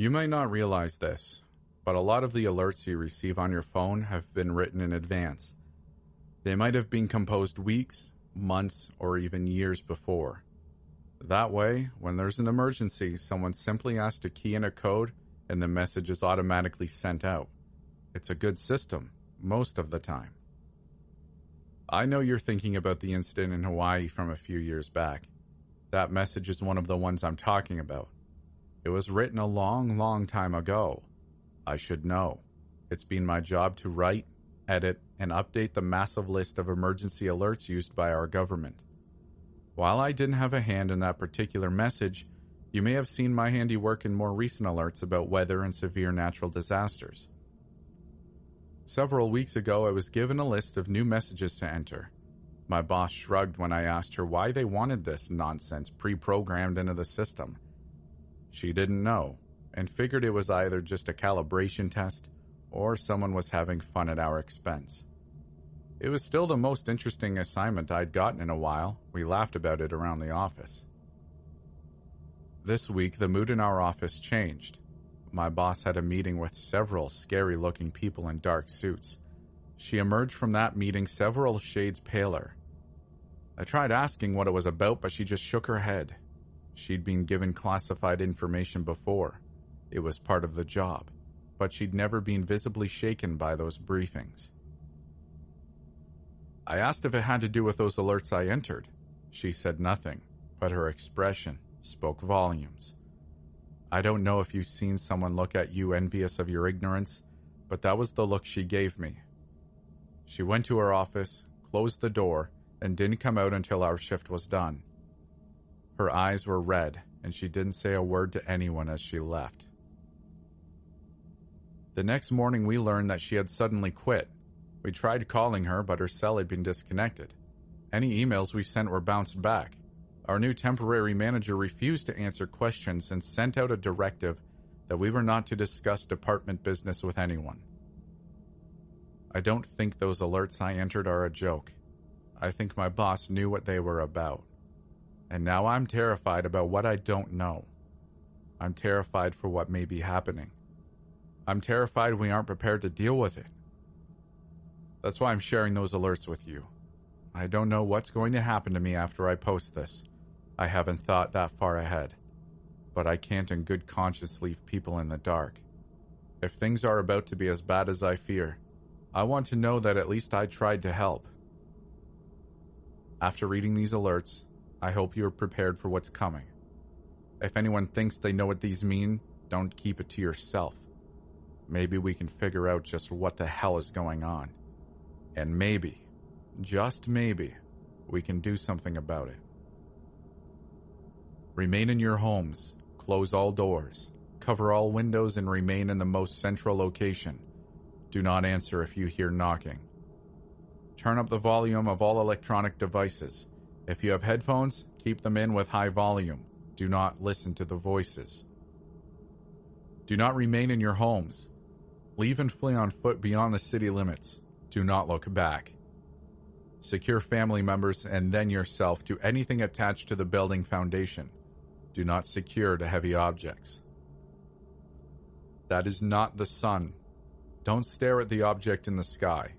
You may not realize this, but a lot of the alerts you receive on your phone have been written in advance. They might have been composed weeks, months, or even years before. That way, when there's an emergency, someone simply has to key in a code and the message is automatically sent out. It's a good system, most of the time. I know you're thinking about the incident in Hawaii from a few years back. That message is one of the ones I'm talking about. It was written a long, long time ago. I should know. It's been my job to write, edit, and update the massive list of emergency alerts used by our government. While I didn't have a hand in that particular message, you may have seen my handiwork in more recent alerts about weather and severe natural disasters. Several weeks ago, I was given a list of new messages to enter. My boss shrugged when I asked her why they wanted this nonsense pre programmed into the system. She didn't know, and figured it was either just a calibration test or someone was having fun at our expense. It was still the most interesting assignment I'd gotten in a while. We laughed about it around the office. This week, the mood in our office changed. My boss had a meeting with several scary looking people in dark suits. She emerged from that meeting several shades paler. I tried asking what it was about, but she just shook her head. She'd been given classified information before. It was part of the job, but she'd never been visibly shaken by those briefings. I asked if it had to do with those alerts I entered. She said nothing, but her expression spoke volumes. I don't know if you've seen someone look at you envious of your ignorance, but that was the look she gave me. She went to her office, closed the door, and didn't come out until our shift was done. Her eyes were red, and she didn't say a word to anyone as she left. The next morning, we learned that she had suddenly quit. We tried calling her, but her cell had been disconnected. Any emails we sent were bounced back. Our new temporary manager refused to answer questions and sent out a directive that we were not to discuss department business with anyone. I don't think those alerts I entered are a joke. I think my boss knew what they were about. And now I'm terrified about what I don't know. I'm terrified for what may be happening. I'm terrified we aren't prepared to deal with it. That's why I'm sharing those alerts with you. I don't know what's going to happen to me after I post this. I haven't thought that far ahead. But I can't in good conscience leave people in the dark. If things are about to be as bad as I fear, I want to know that at least I tried to help. After reading these alerts, I hope you are prepared for what's coming. If anyone thinks they know what these mean, don't keep it to yourself. Maybe we can figure out just what the hell is going on. And maybe, just maybe, we can do something about it. Remain in your homes, close all doors, cover all windows, and remain in the most central location. Do not answer if you hear knocking. Turn up the volume of all electronic devices. If you have headphones, keep them in with high volume. Do not listen to the voices. Do not remain in your homes. Leave and flee on foot beyond the city limits. Do not look back. Secure family members and then yourself to anything attached to the building foundation. Do not secure to heavy objects. That is not the sun. Don't stare at the object in the sky.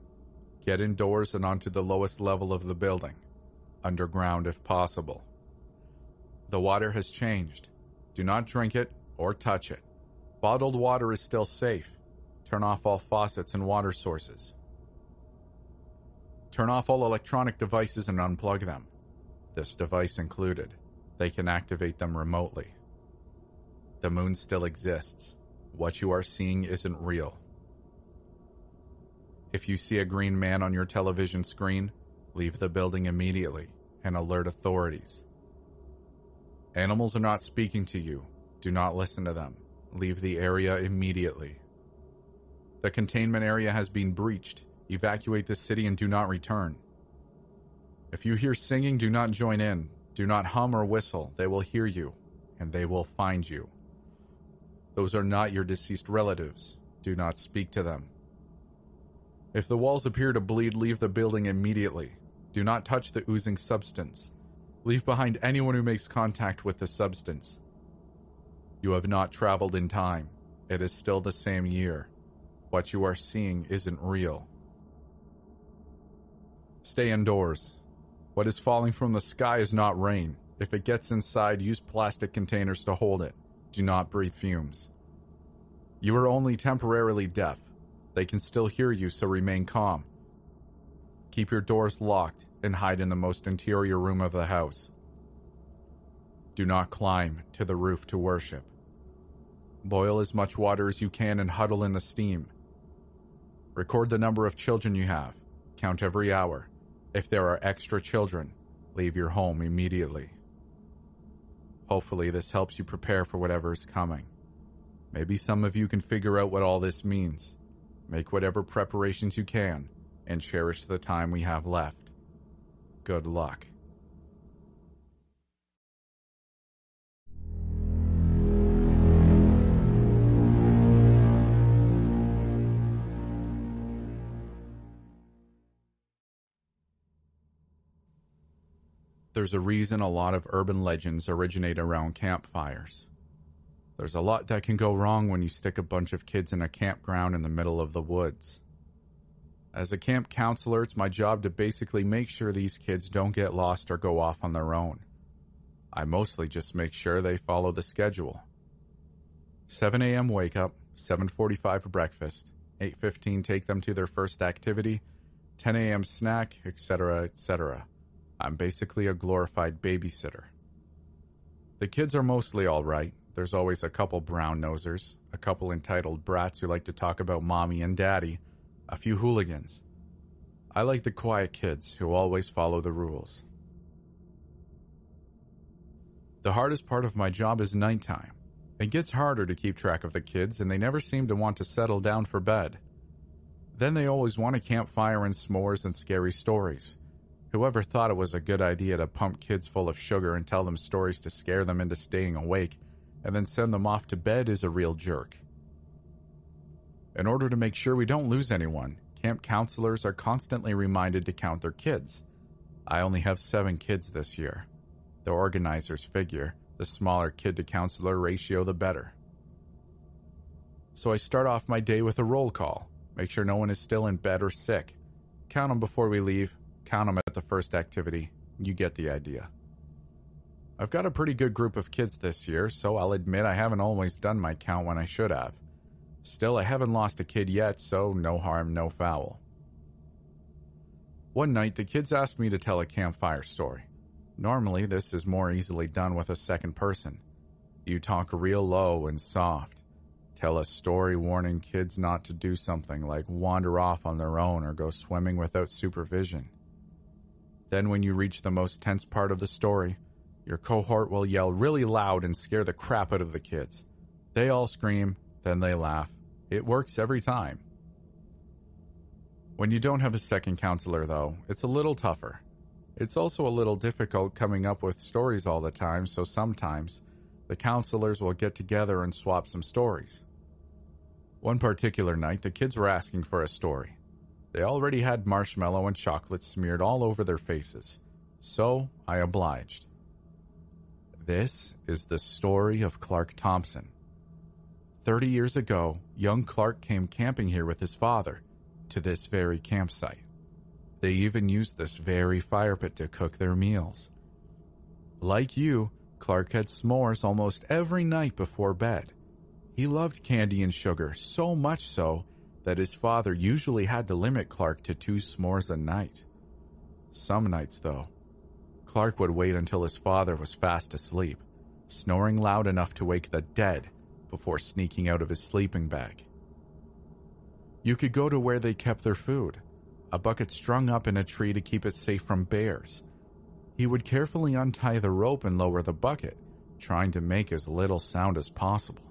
Get indoors and onto the lowest level of the building, underground if possible. The water has changed. Do not drink it or touch it. Bottled water is still safe. Turn off all faucets and water sources. Turn off all electronic devices and unplug them, this device included they can activate them remotely. The moon still exists. What you are seeing isn't real. If you see a green man on your television screen, leave the building immediately and alert authorities. Animals are not speaking to you. Do not listen to them. Leave the area immediately. The containment area has been breached. Evacuate the city and do not return. If you hear singing, do not join in. Do not hum or whistle, they will hear you, and they will find you. Those are not your deceased relatives. Do not speak to them. If the walls appear to bleed, leave the building immediately. Do not touch the oozing substance. Leave behind anyone who makes contact with the substance. You have not traveled in time. It is still the same year. What you are seeing isn't real. Stay indoors. What is falling from the sky is not rain. If it gets inside, use plastic containers to hold it. Do not breathe fumes. You are only temporarily deaf. They can still hear you, so remain calm. Keep your doors locked and hide in the most interior room of the house. Do not climb to the roof to worship. Boil as much water as you can and huddle in the steam. Record the number of children you have. Count every hour. If there are extra children, leave your home immediately. Hopefully, this helps you prepare for whatever is coming. Maybe some of you can figure out what all this means. Make whatever preparations you can and cherish the time we have left. Good luck. There's a reason a lot of urban legends originate around campfires. There's a lot that can go wrong when you stick a bunch of kids in a campground in the middle of the woods. As a camp counselor, it's my job to basically make sure these kids don't get lost or go off on their own. I mostly just make sure they follow the schedule. 7 a.m. wake up, 7:45 for breakfast, 8:15 take them to their first activity, 10 a.m. snack, etc., etc. I'm basically a glorified babysitter. The kids are mostly all right. There's always a couple brown nosers, a couple entitled brats who like to talk about mommy and daddy, a few hooligans. I like the quiet kids who always follow the rules. The hardest part of my job is nighttime. It gets harder to keep track of the kids, and they never seem to want to settle down for bed. Then they always want a campfire and s'mores and scary stories. Whoever thought it was a good idea to pump kids full of sugar and tell them stories to scare them into staying awake, and then send them off to bed is a real jerk. In order to make sure we don't lose anyone, camp counselors are constantly reminded to count their kids. I only have seven kids this year. The organizers figure the smaller kid to counselor ratio, the better. So I start off my day with a roll call. Make sure no one is still in bed or sick. Count them before we leave. Count them at the first activity. You get the idea. I've got a pretty good group of kids this year, so I'll admit I haven't always done my count when I should have. Still, I haven't lost a kid yet, so no harm, no foul. One night, the kids asked me to tell a campfire story. Normally, this is more easily done with a second person. You talk real low and soft. Tell a story warning kids not to do something like wander off on their own or go swimming without supervision. Then, when you reach the most tense part of the story, your cohort will yell really loud and scare the crap out of the kids. They all scream, then they laugh. It works every time. When you don't have a second counselor, though, it's a little tougher. It's also a little difficult coming up with stories all the time, so sometimes the counselors will get together and swap some stories. One particular night, the kids were asking for a story. They already had marshmallow and chocolate smeared all over their faces, so I obliged. This is the story of Clark Thompson. Thirty years ago, young Clark came camping here with his father to this very campsite. They even used this very fire pit to cook their meals. Like you, Clark had s'mores almost every night before bed. He loved candy and sugar, so much so that his father usually had to limit Clark to two s'mores a night. Some nights, though, Clark would wait until his father was fast asleep, snoring loud enough to wake the dead before sneaking out of his sleeping bag. You could go to where they kept their food, a bucket strung up in a tree to keep it safe from bears. He would carefully untie the rope and lower the bucket, trying to make as little sound as possible.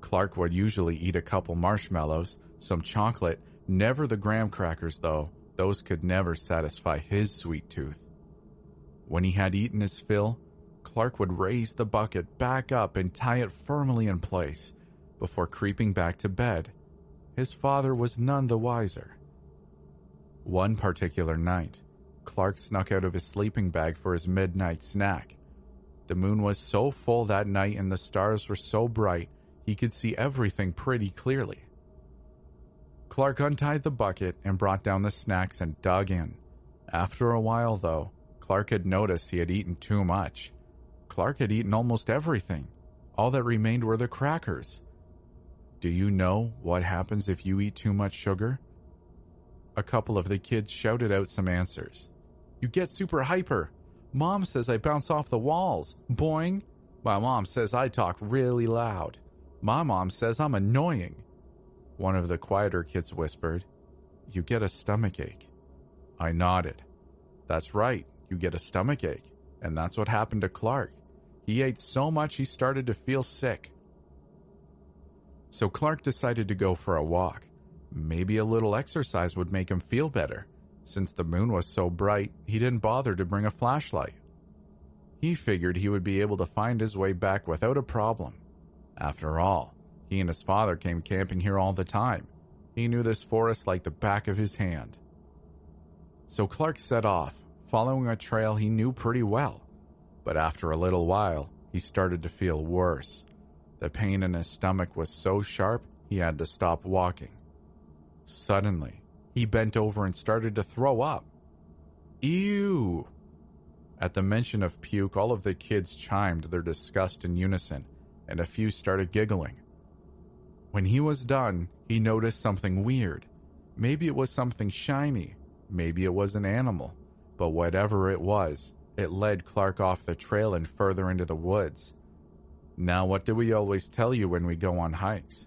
Clark would usually eat a couple marshmallows, some chocolate, never the graham crackers though, those could never satisfy his sweet tooth. When he had eaten his fill, Clark would raise the bucket back up and tie it firmly in place before creeping back to bed. His father was none the wiser. One particular night, Clark snuck out of his sleeping bag for his midnight snack. The moon was so full that night and the stars were so bright he could see everything pretty clearly. Clark untied the bucket and brought down the snacks and dug in. After a while, though, Clark had noticed he had eaten too much. Clark had eaten almost everything. All that remained were the crackers. Do you know what happens if you eat too much sugar? A couple of the kids shouted out some answers. You get super hyper. Mom says I bounce off the walls. Boing. My mom says I talk really loud. My mom says I'm annoying. One of the quieter kids whispered, You get a stomach ache. I nodded. That's right, you get a stomach ache. And that's what happened to Clark. He ate so much he started to feel sick. So Clark decided to go for a walk. Maybe a little exercise would make him feel better. Since the moon was so bright, he didn't bother to bring a flashlight. He figured he would be able to find his way back without a problem. After all, he and his father came camping here all the time. He knew this forest like the back of his hand. So Clark set off, following a trail he knew pretty well. But after a little while, he started to feel worse. The pain in his stomach was so sharp he had to stop walking. Suddenly, he bent over and started to throw up. Ew! At the mention of puke, all of the kids chimed their disgust in unison, and a few started giggling. When he was done, he noticed something weird. Maybe it was something shiny. Maybe it was an animal. But whatever it was, it led Clark off the trail and further into the woods. Now, what do we always tell you when we go on hikes?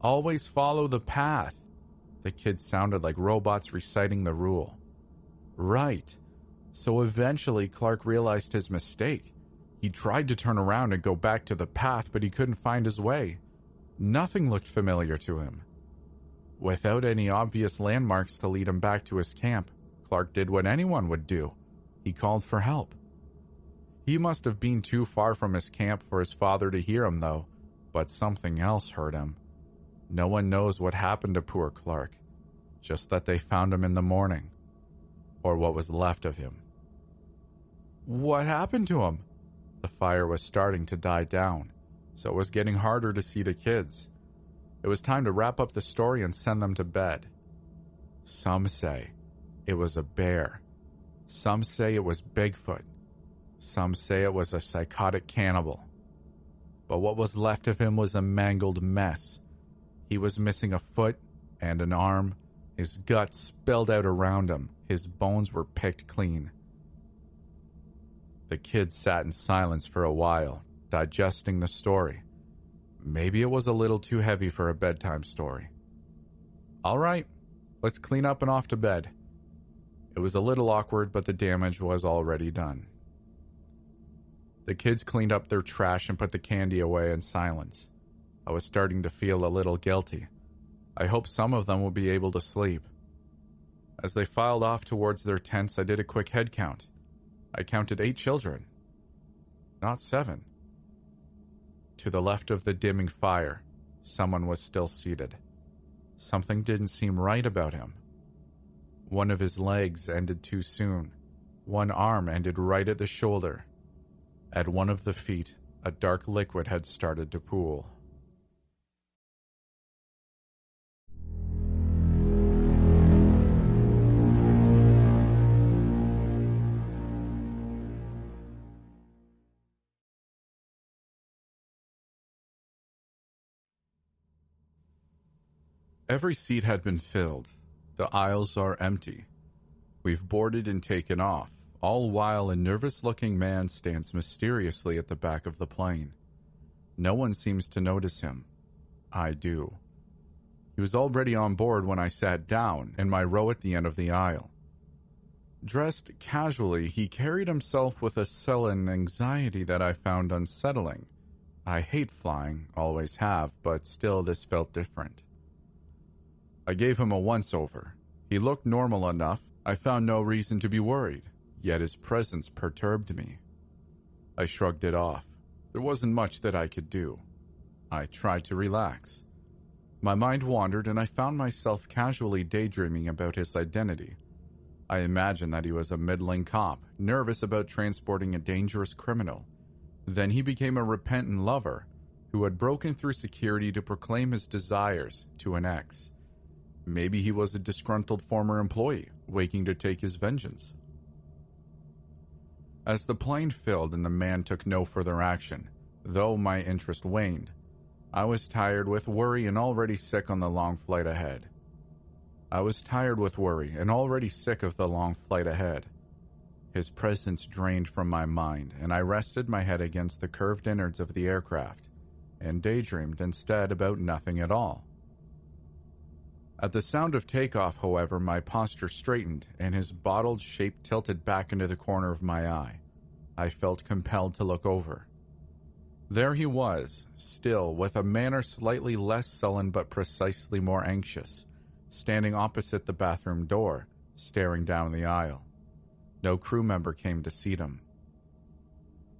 Always follow the path. The kids sounded like robots reciting the rule. Right. So eventually, Clark realized his mistake. He tried to turn around and go back to the path, but he couldn't find his way. Nothing looked familiar to him. Without any obvious landmarks to lead him back to his camp, Clark did what anyone would do. He called for help. He must have been too far from his camp for his father to hear him, though, but something else hurt him. No one knows what happened to poor Clark, just that they found him in the morning, or what was left of him. What happened to him? The fire was starting to die down so it was getting harder to see the kids. It was time to wrap up the story and send them to bed. Some say it was a bear. Some say it was Bigfoot. Some say it was a psychotic cannibal. But what was left of him was a mangled mess. He was missing a foot and an arm. His guts spilled out around him. His bones were picked clean. The kids sat in silence for a while, digesting the story. Maybe it was a little too heavy for a bedtime story. All right, let's clean up and off to bed. It was a little awkward, but the damage was already done. The kids cleaned up their trash and put the candy away in silence. I was starting to feel a little guilty. I hoped some of them would be able to sleep. As they filed off towards their tents, I did a quick head count. I counted eight children, not seven. To the left of the dimming fire, someone was still seated. Something didn't seem right about him. One of his legs ended too soon. One arm ended right at the shoulder. At one of the feet, a dark liquid had started to pool. Every seat had been filled. The aisles are empty. We've boarded and taken off, all while a nervous looking man stands mysteriously at the back of the plane. No one seems to notice him. I do. He was already on board when I sat down in my row at the end of the aisle. Dressed casually, he carried himself with a sullen anxiety that I found unsettling. I hate flying, always have, but still this felt different. I gave him a once over. He looked normal enough. I found no reason to be worried, yet his presence perturbed me. I shrugged it off. There wasn't much that I could do. I tried to relax. My mind wandered and I found myself casually daydreaming about his identity. I imagined that he was a middling cop, nervous about transporting a dangerous criminal. Then he became a repentant lover who had broken through security to proclaim his desires to an ex. Maybe he was a disgruntled former employee, waking to take his vengeance. As the plane filled and the man took no further action, though my interest waned, I was tired with worry and already sick on the long flight ahead. I was tired with worry and already sick of the long flight ahead. His presence drained from my mind, and I rested my head against the curved innards of the aircraft and daydreamed instead about nothing at all. At the sound of takeoff, however, my posture straightened and his bottled shape tilted back into the corner of my eye. I felt compelled to look over. There he was, still, with a manner slightly less sullen but precisely more anxious, standing opposite the bathroom door, staring down the aisle. No crew member came to seat him.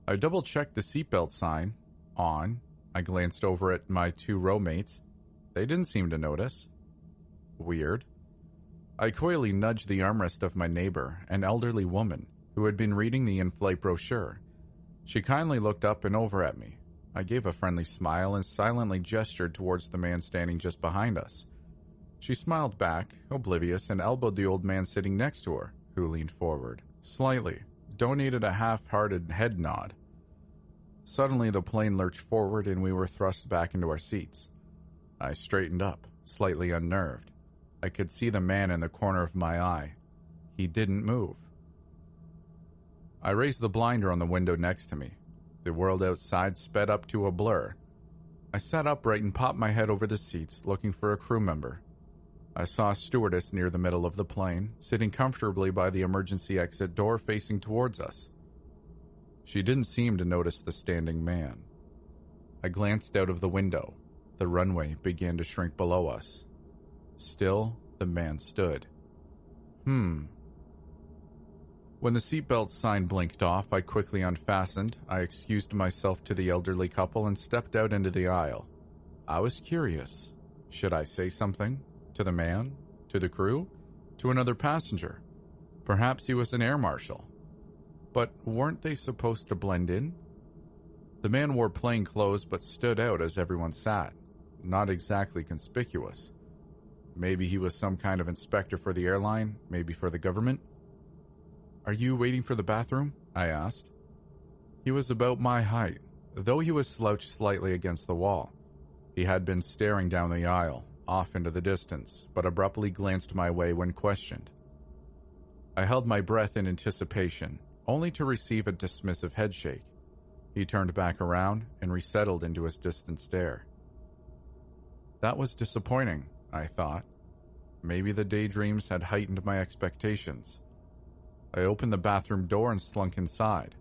I double checked the seatbelt sign, on. I glanced over at my two rowmates. They didn't seem to notice. Weird. I coyly nudged the armrest of my neighbor, an elderly woman, who had been reading the in flight brochure. She kindly looked up and over at me. I gave a friendly smile and silently gestured towards the man standing just behind us. She smiled back, oblivious, and elbowed the old man sitting next to her, who leaned forward, slightly, donated a half hearted head nod. Suddenly, the plane lurched forward and we were thrust back into our seats. I straightened up, slightly unnerved. I could see the man in the corner of my eye. He didn't move. I raised the blinder on the window next to me. The world outside sped up to a blur. I sat upright and popped my head over the seats, looking for a crew member. I saw a stewardess near the middle of the plane, sitting comfortably by the emergency exit door facing towards us. She didn't seem to notice the standing man. I glanced out of the window. The runway began to shrink below us. Still, the man stood. Hmm, when the seatbelt sign blinked off, I quickly unfastened. I excused myself to the elderly couple and stepped out into the aisle. I was curious. Should I say something? To the man? To the crew? To another passenger? Perhaps he was an air marshal. But weren't they supposed to blend in? The man wore plain clothes but stood out as everyone sat. Not exactly conspicuous. Maybe he was some kind of inspector for the airline, maybe for the government. Are you waiting for the bathroom? I asked. He was about my height, though he was slouched slightly against the wall. He had been staring down the aisle, off into the distance, but abruptly glanced my way when questioned. I held my breath in anticipation, only to receive a dismissive headshake. He turned back around and resettled into his distant stare. That was disappointing, I thought. Maybe the daydreams had heightened my expectations. I opened the bathroom door and slunk inside.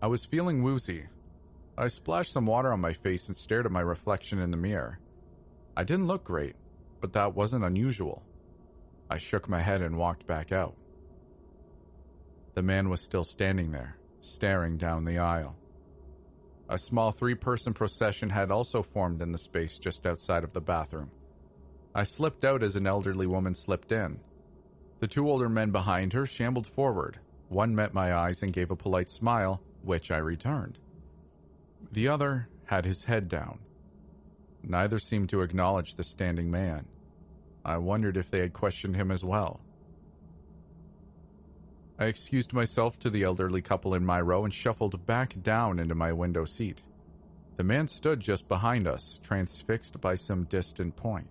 I was feeling woozy. I splashed some water on my face and stared at my reflection in the mirror. I didn't look great, but that wasn't unusual. I shook my head and walked back out. The man was still standing there, staring down the aisle. A small three person procession had also formed in the space just outside of the bathroom. I slipped out as an elderly woman slipped in. The two older men behind her shambled forward. One met my eyes and gave a polite smile, which I returned. The other had his head down. Neither seemed to acknowledge the standing man. I wondered if they had questioned him as well. I excused myself to the elderly couple in my row and shuffled back down into my window seat. The man stood just behind us, transfixed by some distant point.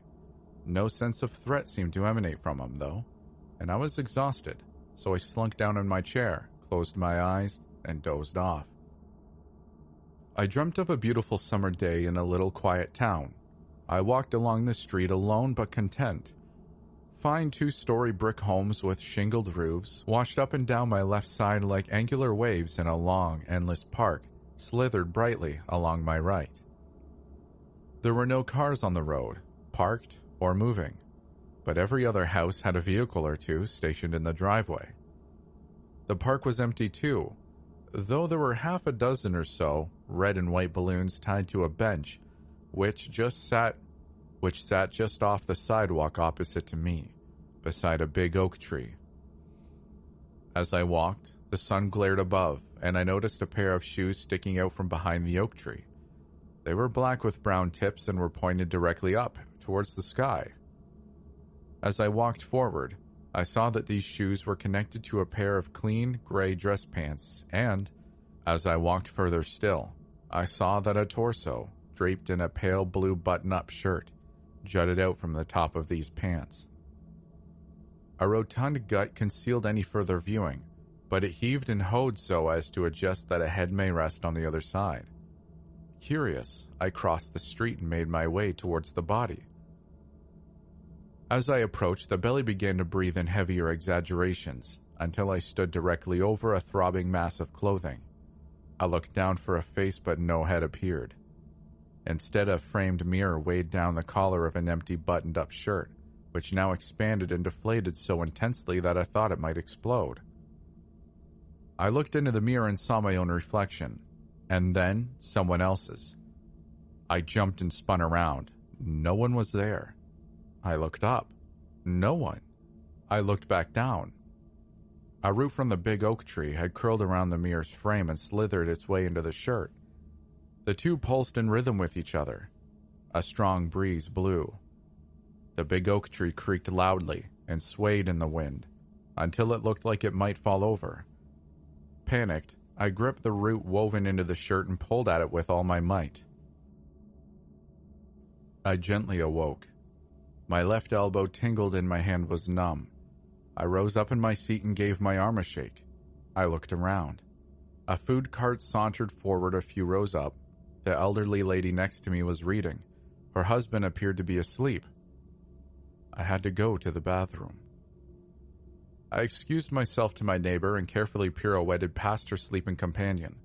No sense of threat seemed to emanate from him, though and I was exhausted, so I slunk down in my chair, closed my eyes, and dozed off. I dreamt of a beautiful summer day in a little quiet town. I walked along the street alone but content. Fine two story brick homes with shingled roofs washed up and down my left side like angular waves in a long, endless park, slithered brightly along my right. There were no cars on the road, parked or moving but every other house had a vehicle or two stationed in the driveway. The park was empty too, though there were half a dozen or so red and white balloons tied to a bench, which just sat which sat just off the sidewalk opposite to me, beside a big oak tree. As I walked, The sun glared above, and I noticed a pair of shoes sticking out from behind the oak tree. They were black with brown tips and were pointed directly up, towards the sky. As I walked forward, I saw that these shoes were connected to a pair of clean gray dress pants, and, as I walked further still, I saw that a torso, draped in a pale blue button up shirt, jutted out from the top of these pants. A rotund gut concealed any further viewing, but it heaved and hoed so as to adjust that a head may rest on the other side. Curious, I crossed the street and made my way towards the body. As I approached, the belly began to breathe in heavier exaggerations until I stood directly over a throbbing mass of clothing. I looked down for a face, but no head appeared. Instead, a framed mirror weighed down the collar of an empty buttoned up shirt, which now expanded and deflated so intensely that I thought it might explode. I looked into the mirror and saw my own reflection, and then someone else's. I jumped and spun around. No one was there. I looked up. No one. I looked back down. A root from the big oak tree had curled around the mirror's frame and slithered its way into the shirt. The two pulsed in rhythm with each other. A strong breeze blew. The big oak tree creaked loudly and swayed in the wind until it looked like it might fall over. Panicked, I gripped the root woven into the shirt and pulled at it with all my might. I gently awoke. My left elbow tingled and my hand was numb. I rose up in my seat and gave my arm a shake. I looked around. A food cart sauntered forward a few rows up. The elderly lady next to me was reading. Her husband appeared to be asleep. I had to go to the bathroom. I excused myself to my neighbor and carefully pirouetted past her sleeping companion.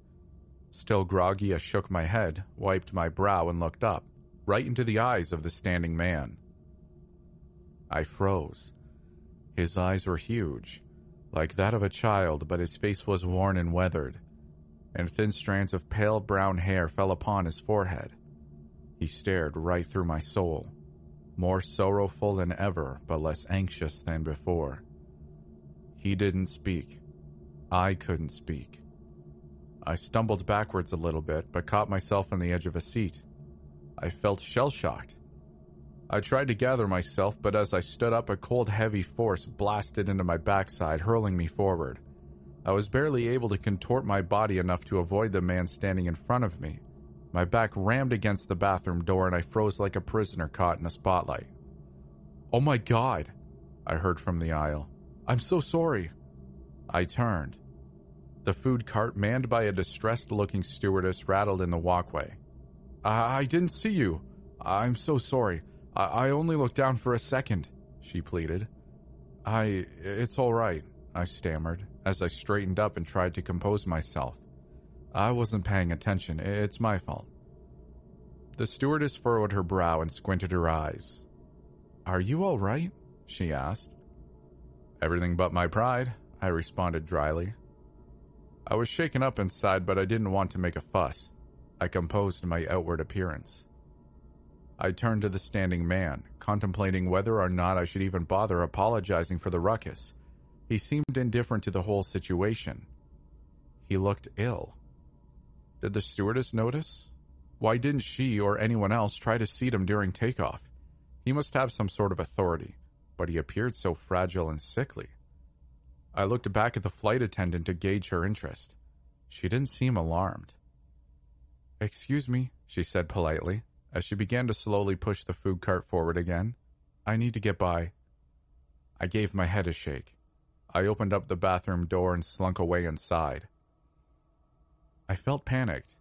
Still groggy, I shook my head, wiped my brow, and looked up, right into the eyes of the standing man. I froze. His eyes were huge, like that of a child, but his face was worn and weathered, and thin strands of pale brown hair fell upon his forehead. He stared right through my soul, more sorrowful than ever, but less anxious than before. He didn't speak. I couldn't speak. I stumbled backwards a little bit, but caught myself on the edge of a seat. I felt shell shocked. I tried to gather myself, but as I stood up, a cold, heavy force blasted into my backside, hurling me forward. I was barely able to contort my body enough to avoid the man standing in front of me. My back rammed against the bathroom door, and I froze like a prisoner caught in a spotlight. Oh my god, I heard from the aisle. I'm so sorry. I turned. The food cart, manned by a distressed looking stewardess, rattled in the walkway. I, I didn't see you. I'm so sorry. I, I only looked down for a second, she pleaded. I. It's all right, I stammered as I straightened up and tried to compose myself. I wasn't paying attention. It's my fault. The stewardess furrowed her brow and squinted her eyes. Are you all right? she asked. Everything but my pride, I responded dryly. I was shaken up inside, but I didn't want to make a fuss. I composed my outward appearance. I turned to the standing man, contemplating whether or not I should even bother apologizing for the ruckus. He seemed indifferent to the whole situation. He looked ill. Did the stewardess notice? Why didn't she or anyone else try to seat him during takeoff? He must have some sort of authority, but he appeared so fragile and sickly. I looked back at the flight attendant to gauge her interest. She didn't seem alarmed. Excuse me, she said politely as she began to slowly push the food cart forward again. I need to get by. I gave my head a shake. I opened up the bathroom door and slunk away inside. I felt panicked.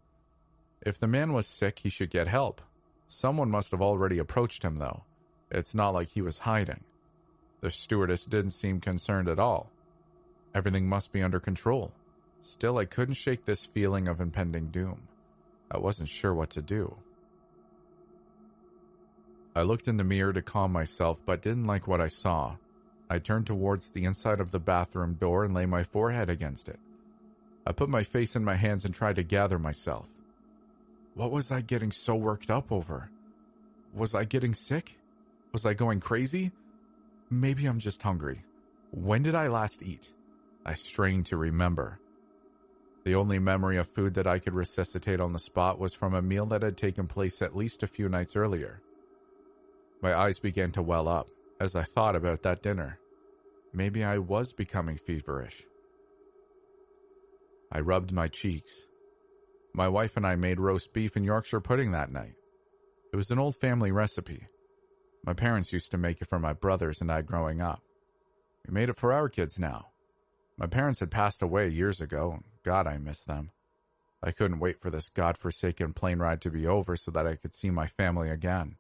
If the man was sick, he should get help. Someone must have already approached him, though. It's not like he was hiding. The stewardess didn't seem concerned at all. Everything must be under control. Still, I couldn't shake this feeling of impending doom. I wasn't sure what to do. I looked in the mirror to calm myself, but didn't like what I saw. I turned towards the inside of the bathroom door and lay my forehead against it. I put my face in my hands and tried to gather myself. What was I getting so worked up over? Was I getting sick? Was I going crazy? Maybe I'm just hungry. When did I last eat? I strained to remember. The only memory of food that I could resuscitate on the spot was from a meal that had taken place at least a few nights earlier. My eyes began to well up as I thought about that dinner. Maybe I was becoming feverish. I rubbed my cheeks. My wife and I made roast beef and Yorkshire pudding that night. It was an old family recipe. My parents used to make it for my brothers and I growing up. We made it for our kids now. My parents had passed away years ago. God, I miss them. I couldn't wait for this god-forsaken plane ride to be over so that I could see my family again.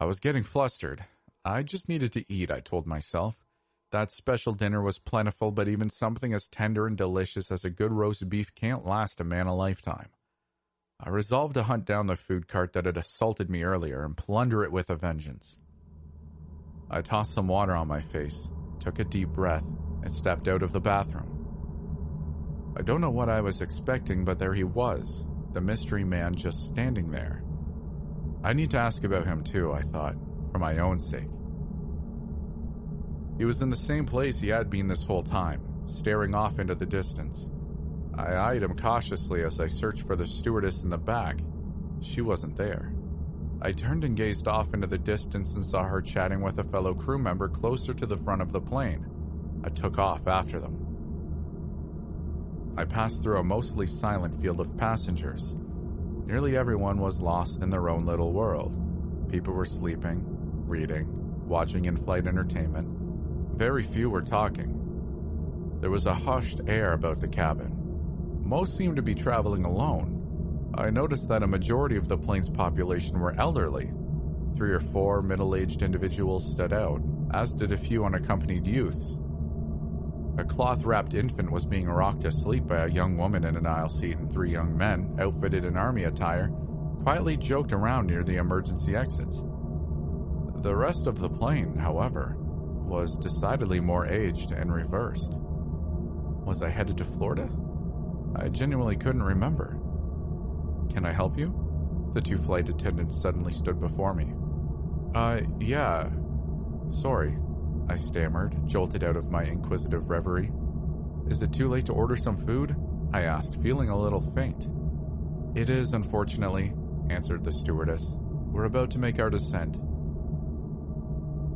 I was getting flustered. I just needed to eat, I told myself. That special dinner was plentiful, but even something as tender and delicious as a good roast beef can't last a man a lifetime. I resolved to hunt down the food cart that had assaulted me earlier and plunder it with a vengeance. I tossed some water on my face, took a deep breath, and stepped out of the bathroom. I don't know what I was expecting, but there he was, the mystery man just standing there. I need to ask about him too, I thought, for my own sake. He was in the same place he had been this whole time, staring off into the distance. I eyed him cautiously as I searched for the stewardess in the back. She wasn't there. I turned and gazed off into the distance and saw her chatting with a fellow crew member closer to the front of the plane. I took off after them. I passed through a mostly silent field of passengers. Nearly everyone was lost in their own little world. People were sleeping, reading, watching in flight entertainment. Very few were talking. There was a hushed air about the cabin. Most seemed to be traveling alone, I noticed that a majority of the plane's population were elderly. Three or four middle aged individuals stood out, as did a few unaccompanied youths. A cloth wrapped infant was being rocked to sleep by a young woman in an aisle seat, and three young men, outfitted in army attire, quietly joked around near the emergency exits. The rest of the plane, however, was decidedly more aged and reversed. Was I headed to Florida? I genuinely couldn't remember. Can I help you? The two flight attendants suddenly stood before me. Uh, yeah. Sorry, I stammered, jolted out of my inquisitive reverie. Is it too late to order some food? I asked, feeling a little faint. It is, unfortunately, answered the stewardess. We're about to make our descent.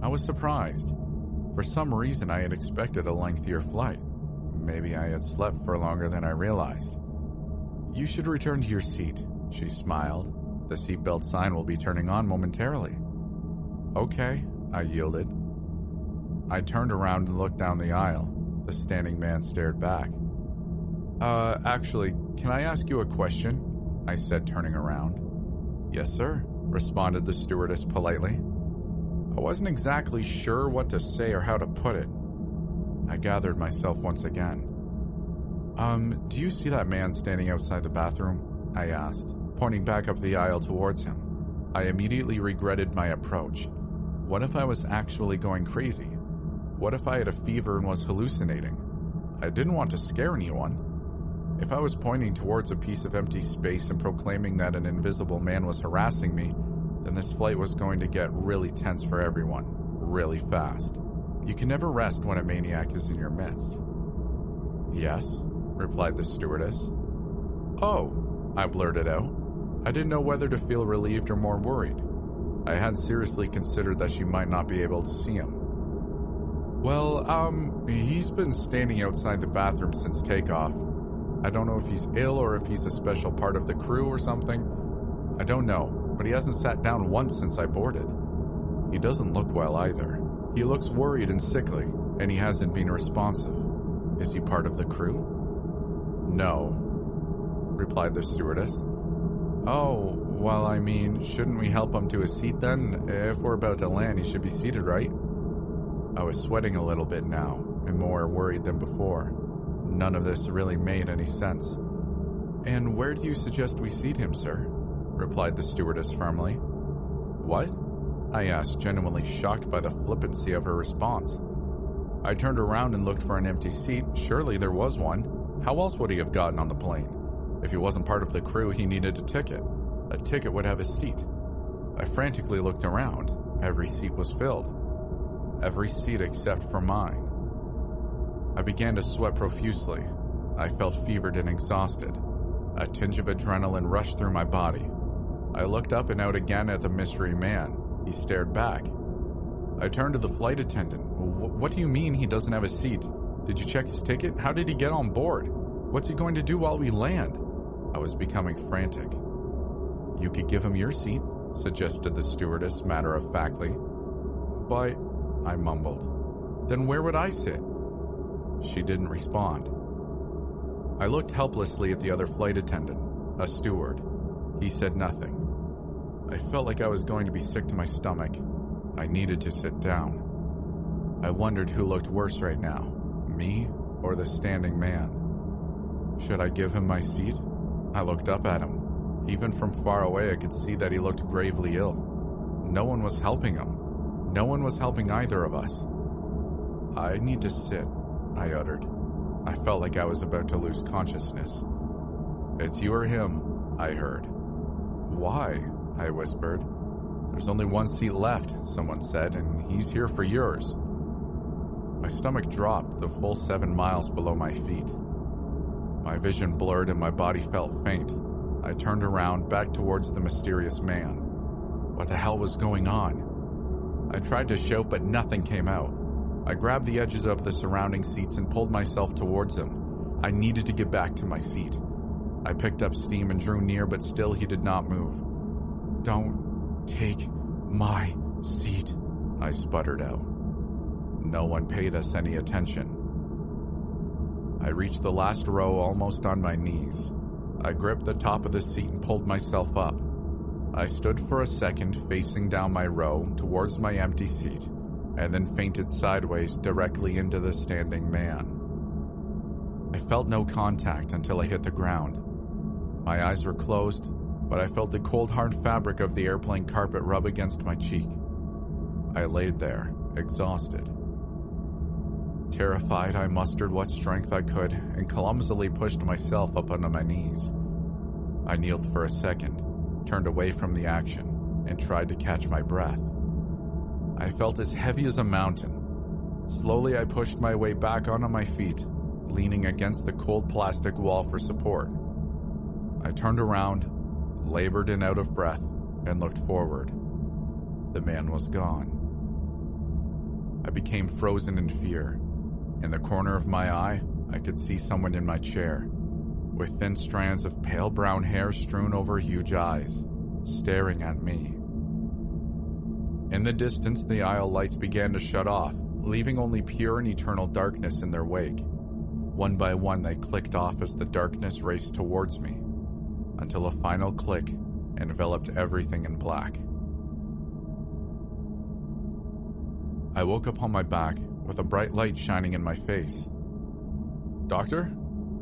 I was surprised. For some reason, I had expected a lengthier flight. Maybe I had slept for longer than I realized. You should return to your seat, she smiled. The seatbelt sign will be turning on momentarily. Okay, I yielded. I turned around and looked down the aisle. The standing man stared back. Uh, actually, can I ask you a question? I said, turning around. Yes, sir, responded the stewardess politely. I wasn't exactly sure what to say or how to put it. I gathered myself once again. Um, do you see that man standing outside the bathroom? I asked, pointing back up the aisle towards him. I immediately regretted my approach. What if I was actually going crazy? What if I had a fever and was hallucinating? I didn't want to scare anyone. If I was pointing towards a piece of empty space and proclaiming that an invisible man was harassing me, then this flight was going to get really tense for everyone, really fast. You can never rest when a maniac is in your midst. Yes, replied the stewardess. Oh, I blurted out. I didn't know whether to feel relieved or more worried. I had seriously considered that she might not be able to see him. Well, um, he's been standing outside the bathroom since takeoff. I don't know if he's ill or if he's a special part of the crew or something. I don't know, but he hasn't sat down once since I boarded. He doesn't look well either. He looks worried and sickly, and he hasn't been responsive. Is he part of the crew? No, replied the stewardess. Oh, well, I mean, shouldn't we help him to a seat then? If we're about to land, he should be seated, right? I was sweating a little bit now, and more worried than before. None of this really made any sense. And where do you suggest we seat him, sir? replied the stewardess firmly. What? I asked, genuinely shocked by the flippancy of her response. I turned around and looked for an empty seat. Surely there was one. How else would he have gotten on the plane? If he wasn't part of the crew, he needed a ticket. A ticket would have a seat. I frantically looked around. Every seat was filled. Every seat except for mine. I began to sweat profusely. I felt fevered and exhausted. A tinge of adrenaline rushed through my body. I looked up and out again at the mystery man. He stared back. I turned to the flight attendant. What do you mean he doesn't have a seat? Did you check his ticket? How did he get on board? What's he going to do while we land? I was becoming frantic. You could give him your seat, suggested the stewardess matter of factly. But, I mumbled, then where would I sit? She didn't respond. I looked helplessly at the other flight attendant, a steward. He said nothing. I felt like I was going to be sick to my stomach. I needed to sit down. I wondered who looked worse right now, me or the standing man. Should I give him my seat? I looked up at him. Even from far away, I could see that he looked gravely ill. No one was helping him. No one was helping either of us. I need to sit, I uttered. I felt like I was about to lose consciousness. It's you or him, I heard. Why? I whispered. There's only one seat left, someone said, and he's here for yours. My stomach dropped the full seven miles below my feet. My vision blurred and my body felt faint. I turned around back towards the mysterious man. What the hell was going on? I tried to shout, but nothing came out. I grabbed the edges of the surrounding seats and pulled myself towards him. I needed to get back to my seat. I picked up steam and drew near, but still he did not move. Don't take my seat, I sputtered out. No one paid us any attention. I reached the last row almost on my knees. I gripped the top of the seat and pulled myself up. I stood for a second facing down my row towards my empty seat, and then fainted sideways directly into the standing man. I felt no contact until I hit the ground. My eyes were closed, but I felt the cold hard fabric of the airplane carpet rub against my cheek. I laid there, exhausted. Terrified, I mustered what strength I could and clumsily pushed myself up onto my knees. I kneeled for a second, turned away from the action, and tried to catch my breath. I felt as heavy as a mountain. Slowly, I pushed my way back onto my feet, leaning against the cold plastic wall for support. I turned around, labored and out of breath, and looked forward. The man was gone. I became frozen in fear. In the corner of my eye, I could see someone in my chair, with thin strands of pale brown hair strewn over huge eyes, staring at me. In the distance, the aisle lights began to shut off, leaving only pure and eternal darkness in their wake. One by one, they clicked off as the darkness raced towards me, until a final click enveloped everything in black. I woke up on my back with a bright light shining in my face. Doctor?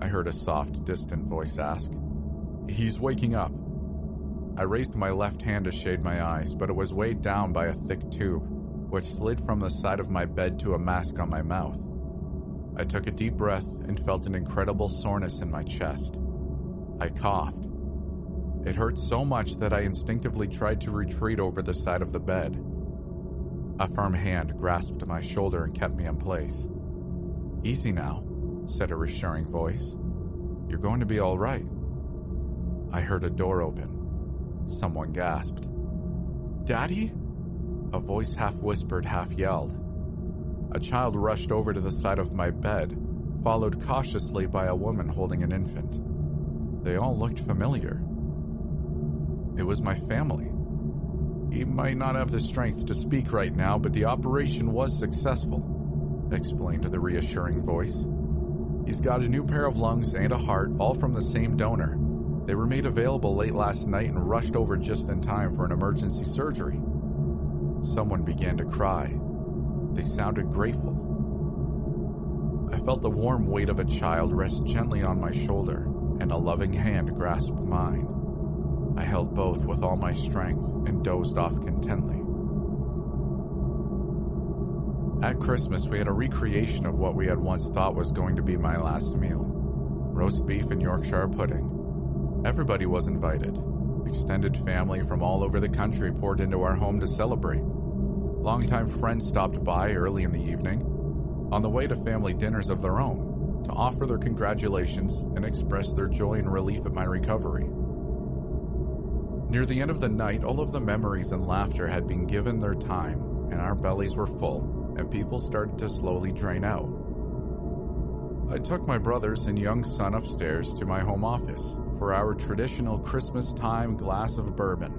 I heard a soft, distant voice ask. He's waking up. I raised my left hand to shade my eyes, but it was weighed down by a thick tube, which slid from the side of my bed to a mask on my mouth. I took a deep breath and felt an incredible soreness in my chest. I coughed. It hurt so much that I instinctively tried to retreat over the side of the bed. A firm hand grasped my shoulder and kept me in place. Easy now, said a reassuring voice. You're going to be all right. I heard a door open. Someone gasped. Daddy? A voice half whispered, half yelled. A child rushed over to the side of my bed, followed cautiously by a woman holding an infant. They all looked familiar. It was my family. He might not have the strength to speak right now, but the operation was successful, explained the reassuring voice. He's got a new pair of lungs and a heart, all from the same donor. They were made available late last night and rushed over just in time for an emergency surgery. Someone began to cry. They sounded grateful. I felt the warm weight of a child rest gently on my shoulder, and a loving hand grasp mine. I held both with all my strength and dozed off contently. At Christmas, we had a recreation of what we had once thought was going to be my last meal roast beef and Yorkshire pudding. Everybody was invited. Extended family from all over the country poured into our home to celebrate. Longtime friends stopped by early in the evening. on the way to family dinners of their own to offer their congratulations and express their joy and relief at my recovery. Near the end of the night, all of the memories and laughter had been given their time, and our bellies were full, and people started to slowly drain out. I took my brothers and young son upstairs to my home office for our traditional Christmas time glass of bourbon.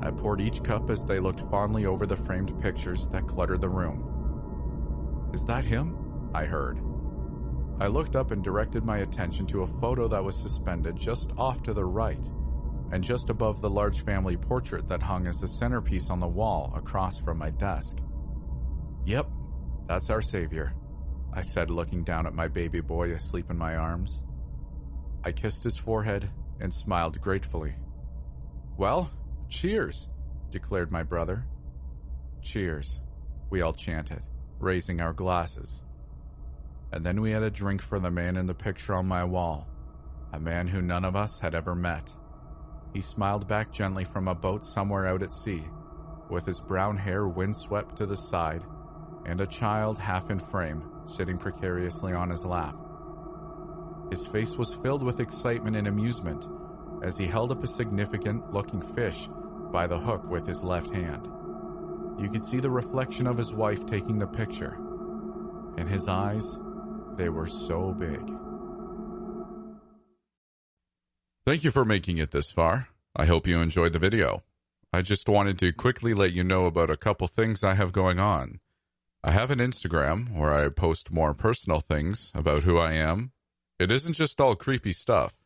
I poured each cup as they looked fondly over the framed pictures that cluttered the room. Is that him? I heard. I looked up and directed my attention to a photo that was suspended just off to the right and just above the large family portrait that hung as a centerpiece on the wall across from my desk. Yep, that's our savior, I said, looking down at my baby boy asleep in my arms. I kissed his forehead and smiled gratefully. Well, cheers, declared my brother. Cheers, we all chanted, raising our glasses. And then we had a drink for the man in the picture on my wall, a man who none of us had ever met. He smiled back gently from a boat somewhere out at sea, with his brown hair windswept to the side, and a child half in frame sitting precariously on his lap. His face was filled with excitement and amusement as he held up a significant looking fish by the hook with his left hand. You could see the reflection of his wife taking the picture, In his eyes, they were so big. Thank you for making it this far. I hope you enjoyed the video. I just wanted to quickly let you know about a couple things I have going on. I have an Instagram where I post more personal things about who I am. It isn't just all creepy stuff.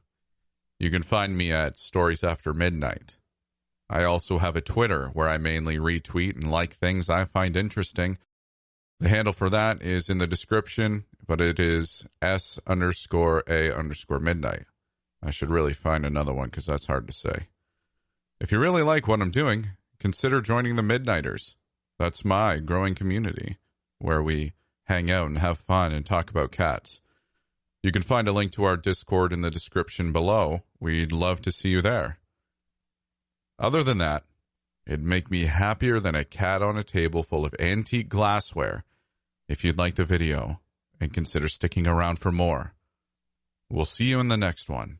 You can find me at Stories After Midnight. I also have a Twitter where I mainly retweet and like things I find interesting. The handle for that is in the description, but it is S underscore A underscore midnight. I should really find another one because that's hard to say. If you really like what I'm doing, consider joining the Midnighters. That's my growing community where we hang out and have fun and talk about cats. You can find a link to our Discord in the description below. We'd love to see you there. Other than that, it'd make me happier than a cat on a table full of antique glassware if you'd like the video and consider sticking around for more. We'll see you in the next one.